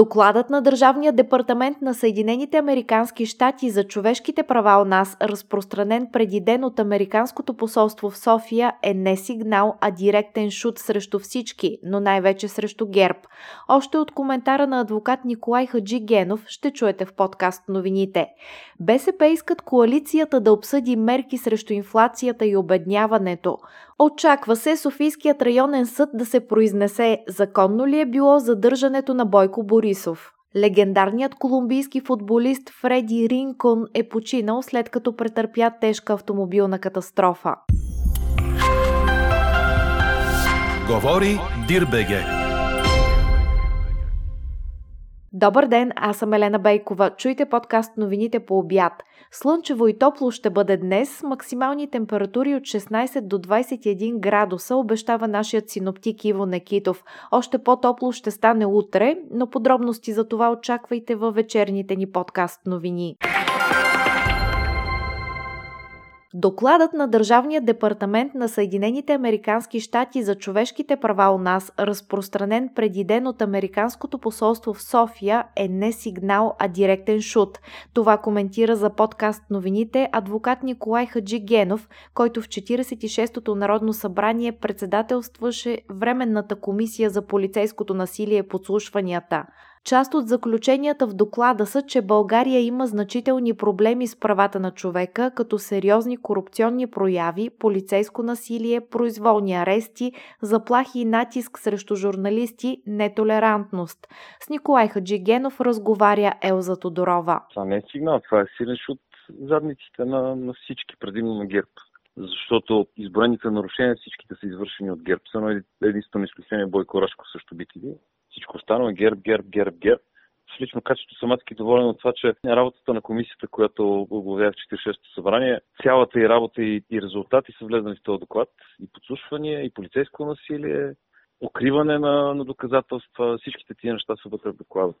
Докладът на Държавния департамент на Съединените Американски щати за човешките права у нас, разпространен преди ден от Американското посолство в София, е не сигнал, а директен шут срещу всички, но най-вече срещу ГЕРБ. Още от коментара на адвокат Николай Хаджи Генов ще чуете в подкаст новините. БСП искат коалицията да обсъди мерки срещу инфлацията и обедняването. Очаква се Софийският районен съд да се произнесе законно ли е било задържането на Бойко Борисов. Легендарният колумбийски футболист Фреди Ринкон е починал след като претърпя тежка автомобилна катастрофа. Говори Дирбеге. Добър ден, аз съм Елена Бейкова. Чуйте подкаст новините по обяд. Слънчево и топло ще бъде днес, максимални температури от 16 до 21 градуса, обещава нашият синоптик Иво Некитов. Още по-топло ще стане утре, но подробности за това очаквайте във вечерните ни подкаст новини. Докладът на Държавния департамент на Съединените Американски щати за човешките права у нас, разпространен преди ден от Американското посолство в София, е не сигнал, а директен шут. Това коментира за подкаст новините адвокат Николай Хаджи Генов, който в 46-то Народно събрание председателстваше Временната комисия за полицейското насилие подслушванията. Част от заключенията в доклада са, че България има значителни проблеми с правата на човека, като сериозни корупционни прояви, полицейско насилие, произволни арести, заплахи и натиск срещу журналисти, нетолерантност. С Николай Хаджигенов разговаря Елза Тодорова. Това не е сигнал, това е силен от задниците на, на всички, предимно на ГЕРБ защото изброените нарушения всичките са извършени от ГЕРБ. Само единствено изключение Бойко Рашко също бити всичко останало е герб, герб, герб, герб. В лично качество съм адски доволен от това, че работата на комисията, която оглавява в 46-то събрание, цялата и работа и, и резултати са влезнали в този доклад. И подслушвания, и полицейско насилие, укриване на, на доказателства, всичките тия неща са вътре в доклада.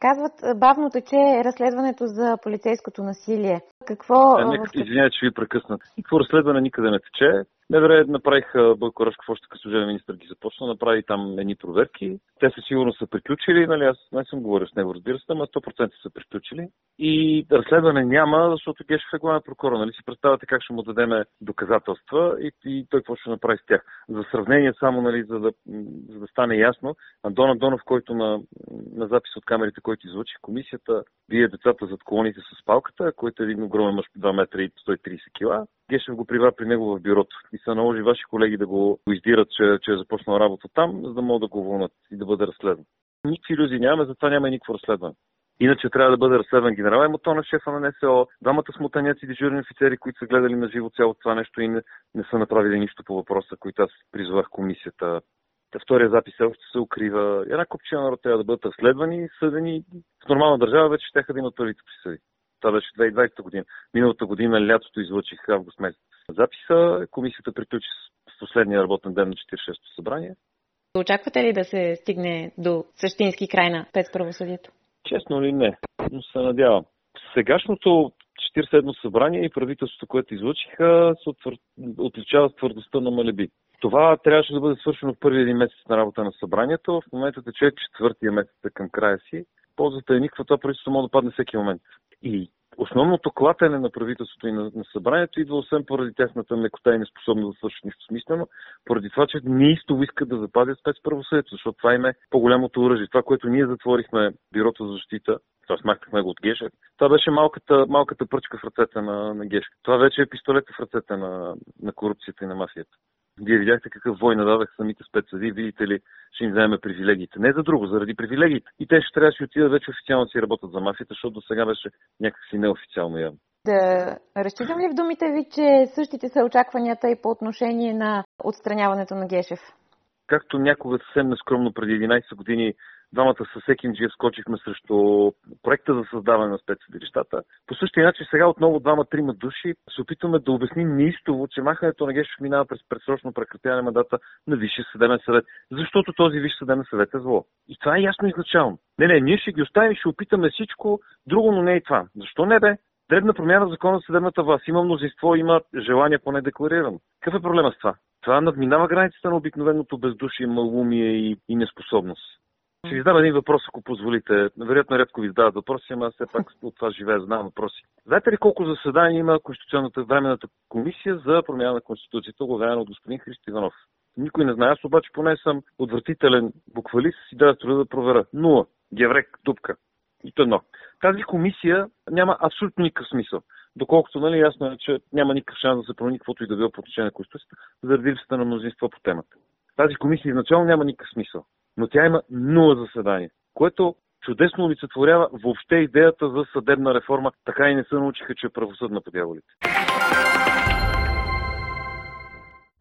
Казват, бавно тече разследването за полицейското насилие. Какво... А, нека, извинявайте, че ви прекъснат. Никакво разследване никъде не тече. МВР направих Бойко Рашков, още като служебен министр ги започна, направи там едни проверки. Те със сигурност са приключили, нали, аз не съм говорил с него, разбира се, но 100% са приключили. И разследване няма, защото Гешев е главен прокурор, нали си представяте как ще му дадеме доказателства и, и той какво ще направи с тях. За сравнение само, нали, за да, за да стане ясно, Антона Донов, който на, на запис от камерите, който излучи комисията, бие децата зад колоните с палката, който е един огромен мъж по 2 метра и 130 кила. Гешев го прибра при него в бюрото и се наложи ваши колеги да го издират, че, че е започнал работа там, за да могат да го вълнат и да бъде разследван. Никакви иллюзии нямаме, затова няма и никакво разследване. Иначе трябва да бъде разследван генерал Емотонов, шефа на НСО, двамата смутаняци дежурни офицери, които са гледали на живо цялото това нещо и не, не са направили нищо по въпроса, които аз призовах комисията. Та втория запис още се укрива. Една купчина народ трябва да бъдат разследвани, съдени. В нормална държава вече ще да имат първите присъди. Това беше 2020 година. Миналата година, лятото, излъчих август месец записа. Комисията приключи с последния работен ден на 46-то събрание. Очаквате ли да се стигне до същински край на спецправосъдието? Честно ли не, но се надявам. Сегашното 47-то събрание и правителството, което излъчиха, се отличава с твърдостта на Малеби. Това трябваше да бъде свършено в първи един месец на работа на събранието. В момента тече четвъртия месец към края си. Ползата е никаква, това правителство може да падне всеки момент. И основното клатене на правителството и на, на събранието идва освен поради тяхната мекота и неспособност да свършат нищо смислено, поради това, че неистово искат да запазят спецправосъдието, защото това им е по-голямото оръжие. Това, което ние затворихме бюрото за защита, т.е. махнахме го от Гешев, това беше малката, малката пръчка в ръцете на, на Гешев. Това вече е пистолета в ръцете на, на корупцията и на мафията. Вие видяхте какъв вой нададах самите спецсъди, видите ли, ще им вземе привилегиите. Не за друго, заради привилегиите. И те ще трябва да отидат вече официално си работят за мафията, защото до сега беше някакси неофициално явно. Да разчитам ли в думите ви, че същите са очакванията и по отношение на отстраняването на Гешев? Както някога съвсем нескромно преди 11 години двамата с Екинджиев скочихме срещу проекта за създаване на спецсъдилищата. По същия начин сега отново двама-трима души се опитваме да обясним неистово, че махането на Гешев минава през предсрочно прекратяване мандата на Висшия съдебен съвет, защото този Висш съдебен съвет е зло. И това е ясно изначално. Не, не, ние ще ги оставим, ще опитаме всичко, друго, но не и това. Защо не бе? дребна промяна в закона за съдебната власт. Има мнозинство, има желание поне декларирано. Какъв е проблема с това? Това надминава границата на обикновеното бездушие, малумие и, и неспособност. Ще ви задам един въпрос, ако позволите. Вероятно рядко ви задават въпроси, ама все пак от това живея, задавам въпроси. Знаете ли колко заседания има Конституционната временната комисия за промяна на Конституцията, оглавявана от господин Христо Иванов? Никой не знае. Аз обаче поне съм отвратителен буквалист и да труда да проверя. Нула. Геврек, дупка. И едно. Тази комисия няма абсолютно никакъв смисъл. Доколкото нали, ясно е, че няма никакъв шанс да се промени каквото и да било по на Конституцията, заради липсата на мнозинство по темата. Тази комисия изначално няма никакъв смисъл, но тя има нула заседания, което чудесно олицетворява въобще идеята за съдебна реформа. Така и не се научиха, че е правосъдна по дяволите.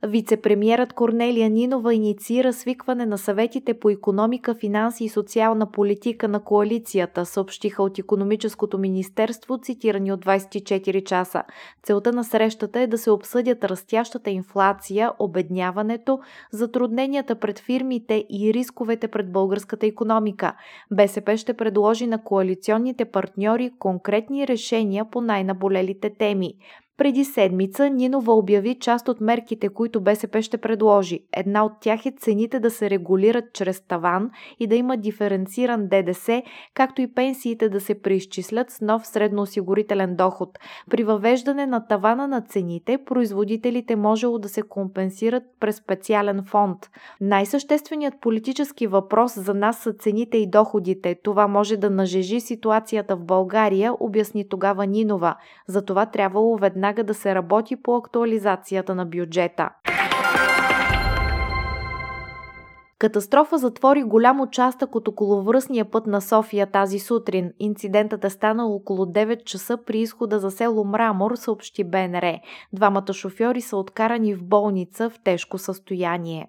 Вицепремьерът Корнелия Нинова инициира свикване на съветите по економика, финанси и социална политика на коалицията, съобщиха от економическото министерство, цитирани от 24 часа. Целта на срещата е да се обсъдят растящата инфлация, обедняването, затрудненията пред фирмите и рисковете пред българската економика. БСП ще предложи на коалиционните партньори конкретни решения по най-наболелите теми. Преди седмица Нинова обяви част от мерките, които БСП ще предложи. Една от тях е цените да се регулират чрез таван и да има диференциран ДДС, както и пенсиите да се преизчислят с нов средноосигурителен доход. При въвеждане на тавана на цените, производителите можело да се компенсират през специален фонд. Най-същественият политически въпрос за нас са цените и доходите. Това може да нажежи ситуацията в България, обясни тогава Нинова. Затова трябвало веднага веднага да се работи по актуализацията на бюджета. Катастрофа затвори голям участък от околовръстния път на София тази сутрин. Инцидентът е станал около 9 часа при изхода за село Мрамор, съобщи БНР. Двамата шофьори са откарани в болница в тежко състояние.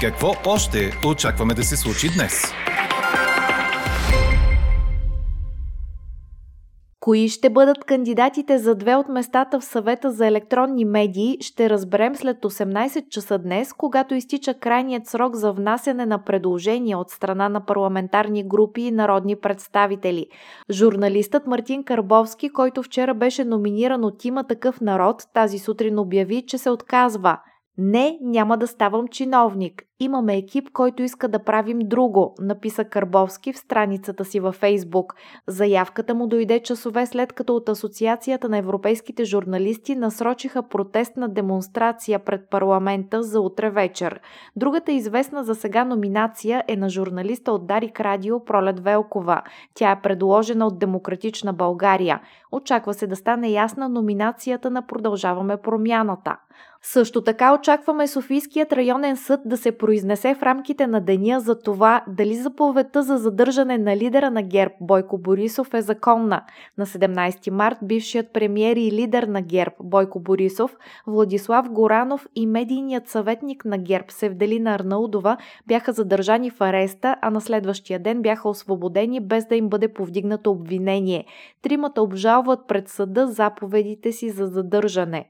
Какво още очакваме да се случи днес? Кои ще бъдат кандидатите за две от местата в съвета за електронни медии, ще разберем след 18 часа днес, когато изтича крайният срок за внасяне на предложения от страна на парламентарни групи и народни представители. Журналистът Мартин Карбовски, който вчера беше номиниран от има такъв народ, тази сутрин обяви, че се отказва – не, няма да ставам чиновник. Имаме екип, който иска да правим друго, написа Карбовски в страницата си във Фейсбук. Заявката му дойде часове след като от Асоциацията на европейските журналисти насрочиха протестна демонстрация пред парламента за утре вечер. Другата известна за сега номинация е на журналиста от Дарик Радио Пролет Велкова. Тя е предложена от Демократична България. Очаква се да стане ясна номинацията на Продължаваме промяната. Също така очакваме Софийският районен съд да се произнесе в рамките на деня за това дали заповедта за задържане на лидера на ГЕРБ Бойко Борисов е законна. На 17 март бившият премьер и лидер на ГЕРБ Бойко Борисов, Владислав Горанов и медийният съветник на ГЕРБ Севделина Арнаудова бяха задържани в ареста, а на следващия ден бяха освободени без да им бъде повдигнато обвинение. Тримата обжалват пред съда заповедите си за задържане.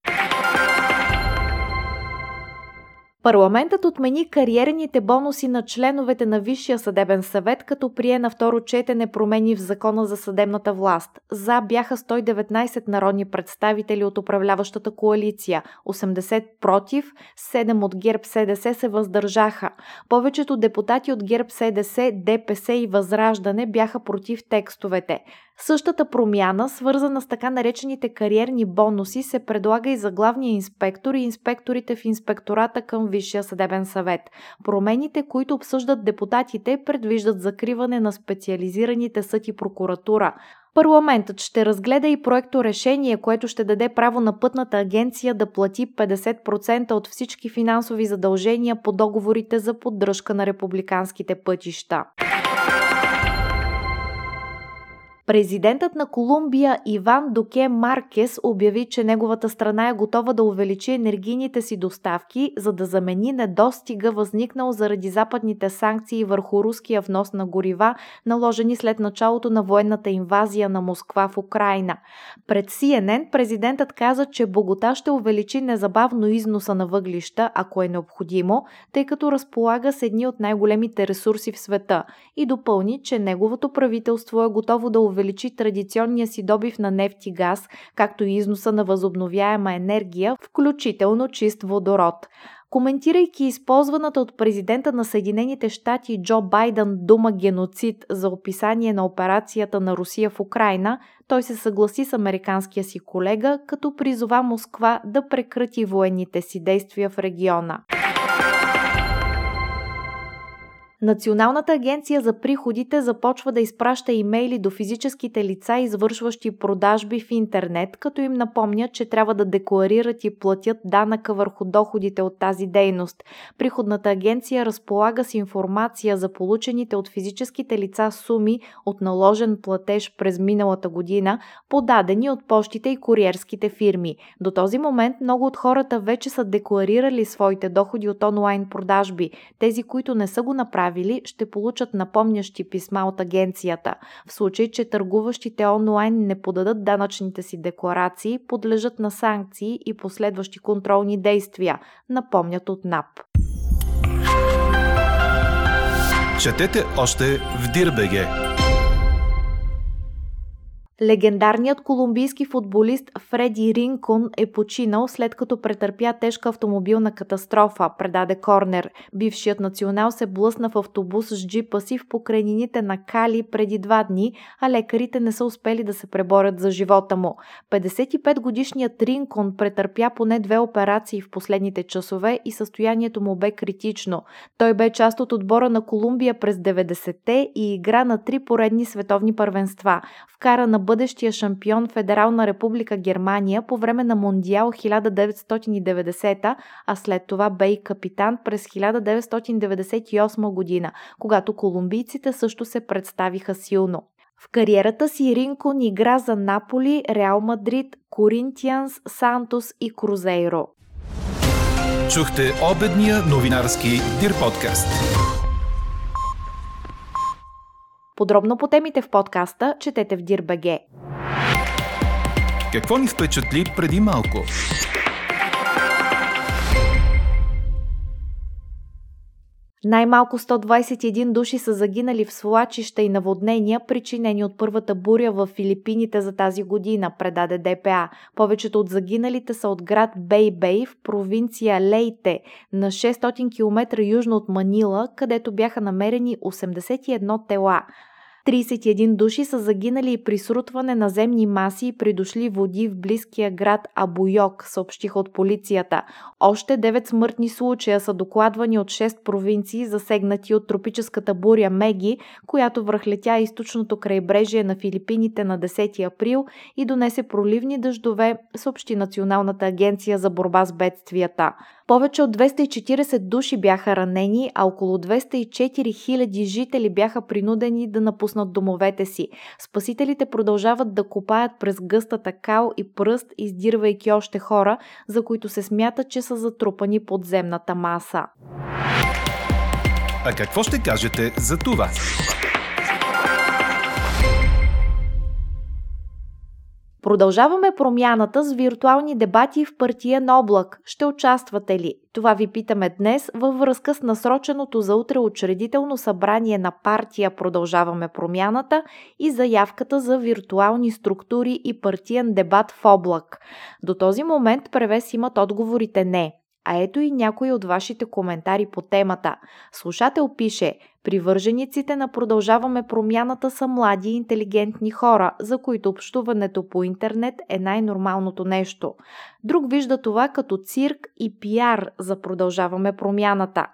Парламентът отмени кариерните бонуси на членовете на Висшия съдебен съвет, като прие на второ четене промени в закона за съдебната власт. За бяха 119 народни представители от управляващата коалиция, 80 против, 7 от ГЕРБ СДС се въздържаха. Повечето депутати от ГЕРБ СДС, ДПС и Възраждане бяха против текстовете. Същата промяна, свързана с така наречените кариерни бонуси, се предлага и за главния инспектор и инспекторите в инспектората към Висшия съдебен съвет. Промените, които обсъждат депутатите, предвиждат закриване на специализираните съд и прокуратура. Парламентът ще разгледа и проекто решение, което ще даде право на пътната агенция да плати 50% от всички финансови задължения по договорите за поддръжка на републиканските пътища. Президентът на Колумбия Иван Доке Маркес обяви, че неговата страна е готова да увеличи енергийните си доставки, за да замени недостига, възникнал заради западните санкции върху руския внос на горива, наложени след началото на военната инвазия на Москва в Украина. Пред CNN президентът каза, че Богота ще увеличи незабавно износа на въглища, ако е необходимо, тъй като разполага с едни от най-големите ресурси в света и допълни, че неговото правителство е готово да увеличи увеличи традиционния си добив на нефт и газ, както и износа на възобновяема енергия, включително чист водород. Коментирайки използваната от президента на Съединените щати Джо Байден дума геноцид за описание на операцията на Русия в Украина, той се съгласи с американския си колега, като призова Москва да прекрати военните си действия в региона. Националната агенция за приходите започва да изпраща имейли до физическите лица, извършващи продажби в интернет, като им напомня, че трябва да декларират и платят данъка върху доходите от тази дейност. Приходната агенция разполага с информация за получените от физическите лица суми от наложен платеж през миналата година, подадени от почтите и куриерските фирми. До този момент много от хората вече са декларирали своите доходи от онлайн продажби. Тези, които не са го направили, направили, ще получат напомнящи писма от агенцията. В случай, че търгуващите онлайн не подадат данъчните си декларации, подлежат на санкции и последващи контролни действия, напомнят от НАП. Четете още в Дирбеге! Легендарният колумбийски футболист Фреди Ринкон е починал след като претърпя тежка автомобилна катастрофа, предаде Корнер. Бившият национал се блъсна в автобус с джипа си в покрайнините на Кали преди два дни, а лекарите не са успели да се преборят за живота му. 55-годишният Ринкон претърпя поне две операции в последните часове и състоянието му бе критично. Той бе част от отбора на Колумбия през 90-те и игра на три поредни световни първенства. Вкара на бъдещия шампион Федерална република Германия по време на Мондиал 1990, а след това бе и капитан през 1998 година, когато колумбийците също се представиха силно. В кариерата си Ринкон игра за Наполи, Реал Мадрид, Коринтианс, Сантос и Крузейро. Чухте обедния новинарски Дир подкаст. Подробно по темите в подкаста четете в Дирбеге. Какво ни впечатли преди малко? Най-малко 121 души са загинали в свлачища и наводнения, причинени от първата буря в Филипините за тази година, предаде ДПА. Повечето от загиналите са от град Бей-Бей в провинция Лейте, на 600 км южно от Манила, където бяха намерени 81 тела. 31 души са загинали при срутване на земни маси и придошли води в близкия град Абуйок, съобщиха от полицията. Още 9 смъртни случая са докладвани от 6 провинции, засегнати от тропическата буря Меги, която връхлетя източното крайбрежие на Филипините на 10 април и донесе проливни дъждове, съобщи Националната агенция за борба с бедствията. Повече от 240 души бяха ранени, а около 204 000 жители бяха принудени да напуснат домовете си. Спасителите продължават да копаят през гъстата кал и пръст, издирвайки още хора, за които се смята, че са затрупани подземната маса. А какво ще кажете за това? Продължаваме промяната с виртуални дебати в партиен облак. Ще участвате ли? Това ви питаме днес във връзка с насроченото за утре учредително събрание на партия Продължаваме промяната и заявката за виртуални структури и партиен дебат в облак. До този момент превес имат отговорите не. А ето и някои от вашите коментари по темата. Слушател пише Привържениците на Продължаваме промяната са млади и интелигентни хора, за които общуването по интернет е най-нормалното нещо. Друг вижда това като цирк и пиар за Продължаваме промяната.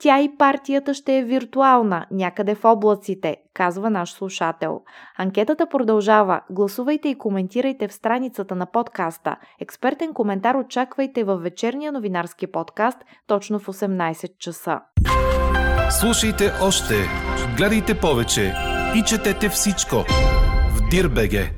Тя и партията ще е виртуална, някъде в облаците, казва наш слушател. Анкетата продължава. Гласувайте и коментирайте в страницата на подкаста. Експертен коментар очаквайте във вечерния новинарски подкаст точно в 18 часа. Слушайте още, гледайте повече и четете всичко в Дирбеге.